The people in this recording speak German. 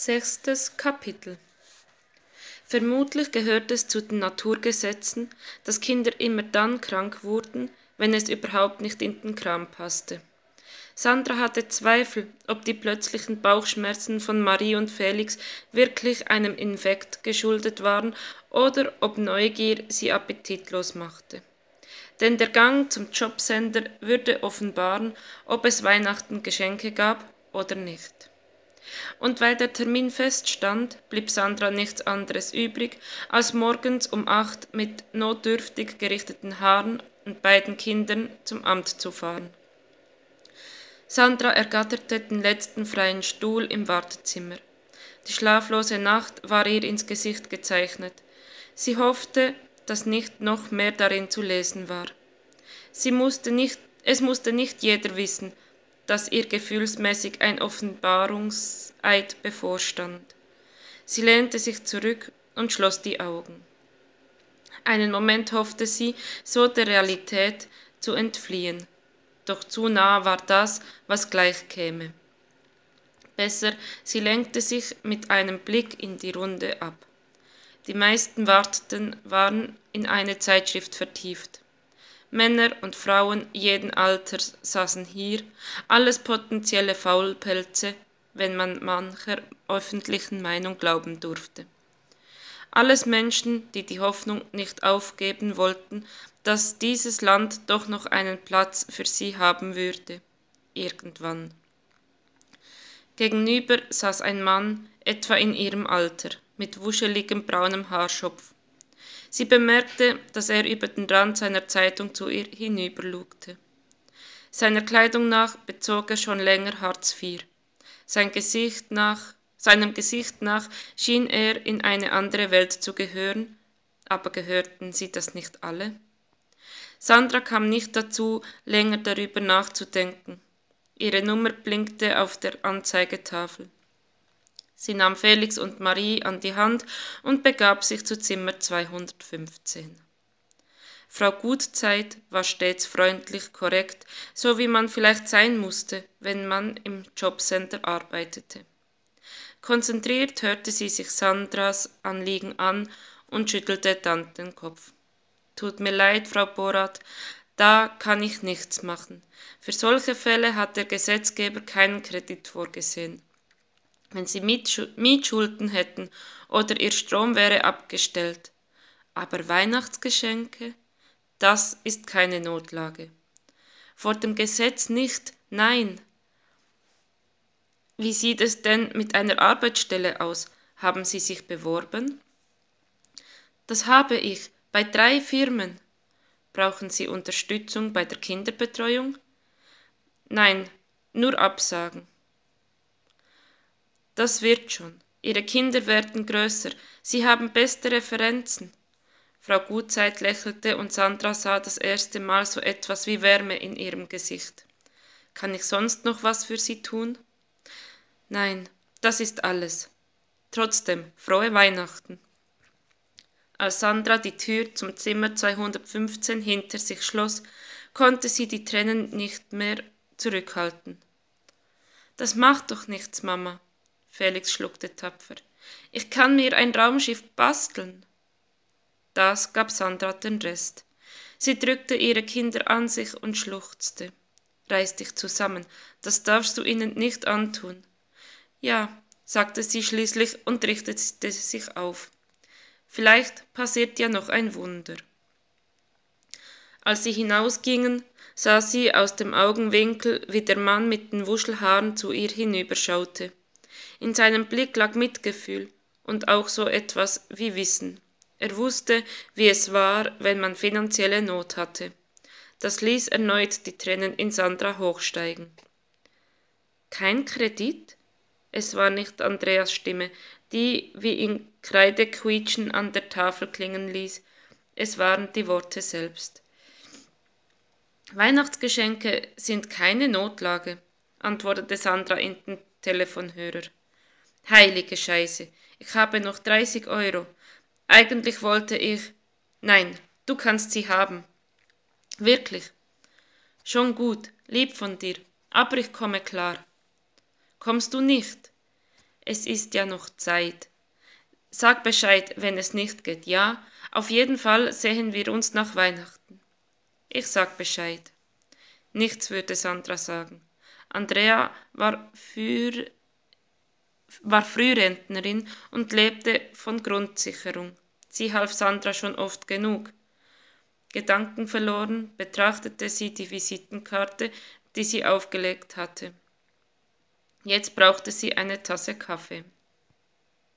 Sechstes Kapitel Vermutlich gehört es zu den Naturgesetzen, dass Kinder immer dann krank wurden, wenn es überhaupt nicht in den Kram passte. Sandra hatte Zweifel, ob die plötzlichen Bauchschmerzen von Marie und Felix wirklich einem Infekt geschuldet waren oder ob Neugier sie appetitlos machte. Denn der Gang zum Jobcenter würde offenbaren, ob es Weihnachten Geschenke gab oder nicht. Und weil der Termin feststand, blieb Sandra nichts anderes übrig, als morgens um acht mit notdürftig gerichteten Haaren und beiden Kindern zum Amt zu fahren. Sandra ergatterte den letzten freien Stuhl im Wartezimmer. Die schlaflose Nacht war ihr ins Gesicht gezeichnet. Sie hoffte, dass nicht noch mehr darin zu lesen war. Sie musste nicht, es musste nicht jeder wissen, dass ihr gefühlsmäßig ein Offenbarungseid bevorstand. Sie lehnte sich zurück und schloss die Augen. Einen Moment hoffte sie, so der Realität zu entfliehen, doch zu nah war das, was gleich käme. Besser, sie lenkte sich mit einem Blick in die Runde ab. Die meisten Warteten waren in eine Zeitschrift vertieft. Männer und Frauen jeden Alters saßen hier, alles potenzielle Faulpelze, wenn man mancher öffentlichen Meinung glauben durfte. Alles Menschen, die die Hoffnung nicht aufgeben wollten, dass dieses Land doch noch einen Platz für sie haben würde, irgendwann. Gegenüber saß ein Mann, etwa in ihrem Alter, mit wuscheligem braunem Haarschopf. Sie bemerkte, dass er über den Rand seiner Zeitung zu ihr hinüberlugte. Seiner Kleidung nach bezog er schon länger Hartz IV. Sein Gesicht nach, seinem Gesicht nach schien er in eine andere Welt zu gehören, aber gehörten sie das nicht alle? Sandra kam nicht dazu, länger darüber nachzudenken. Ihre Nummer blinkte auf der Anzeigetafel. Sie nahm Felix und Marie an die Hand und begab sich zu Zimmer 215. Frau Gutzeit war stets freundlich korrekt, so wie man vielleicht sein musste, wenn man im Jobcenter arbeitete. Konzentriert hörte sie sich Sandras Anliegen an und schüttelte dann den Kopf. Tut mir leid, Frau Borat, da kann ich nichts machen. Für solche Fälle hat der Gesetzgeber keinen Kredit vorgesehen wenn sie Mietschulden hätten oder ihr Strom wäre abgestellt. Aber Weihnachtsgeschenke, das ist keine Notlage. Vor dem Gesetz nicht, nein. Wie sieht es denn mit einer Arbeitsstelle aus? Haben Sie sich beworben? Das habe ich, bei drei Firmen. Brauchen Sie Unterstützung bei der Kinderbetreuung? Nein, nur Absagen. Das wird schon. Ihre Kinder werden größer. Sie haben beste Referenzen. Frau Gutzeit lächelte und Sandra sah das erste Mal so etwas wie Wärme in ihrem Gesicht. Kann ich sonst noch was für Sie tun? Nein, das ist alles. Trotzdem, frohe Weihnachten. Als Sandra die Tür zum Zimmer 215 hinter sich schloss, konnte sie die Tränen nicht mehr zurückhalten. Das macht doch nichts, Mama. Felix schluckte tapfer. Ich kann mir ein Raumschiff basteln. Das gab Sandra den Rest. Sie drückte ihre Kinder an sich und schluchzte. Reiß dich zusammen, das darfst du ihnen nicht antun. Ja, sagte sie schließlich und richtete sich auf. Vielleicht passiert ja noch ein Wunder. Als sie hinausgingen, sah sie aus dem Augenwinkel, wie der Mann mit den Wuschelhaaren zu ihr hinüberschaute. In seinem Blick lag Mitgefühl und auch so etwas wie Wissen. Er wusste, wie es war, wenn man finanzielle Not hatte. Das ließ erneut die Tränen in Sandra hochsteigen. Kein Kredit? Es war nicht Andreas Stimme, die wie in Kreidequietschen an der Tafel klingen ließ. Es waren die Worte selbst. Weihnachtsgeschenke sind keine Notlage, antwortete Sandra Telefonhörer. Heilige Scheiße, ich habe noch 30 Euro. Eigentlich wollte ich. Nein, du kannst sie haben. Wirklich. Schon gut, lieb von dir, aber ich komme klar. Kommst du nicht? es ist ja noch Zeit. Sag Bescheid, wenn es nicht geht, ja? Auf jeden Fall sehen wir uns nach Weihnachten. Ich sag Bescheid. Nichts würde Sandra sagen. Andrea war, für, war Frührentnerin und lebte von Grundsicherung. Sie half Sandra schon oft genug. Gedankenverloren betrachtete sie die Visitenkarte, die sie aufgelegt hatte. Jetzt brauchte sie eine Tasse Kaffee.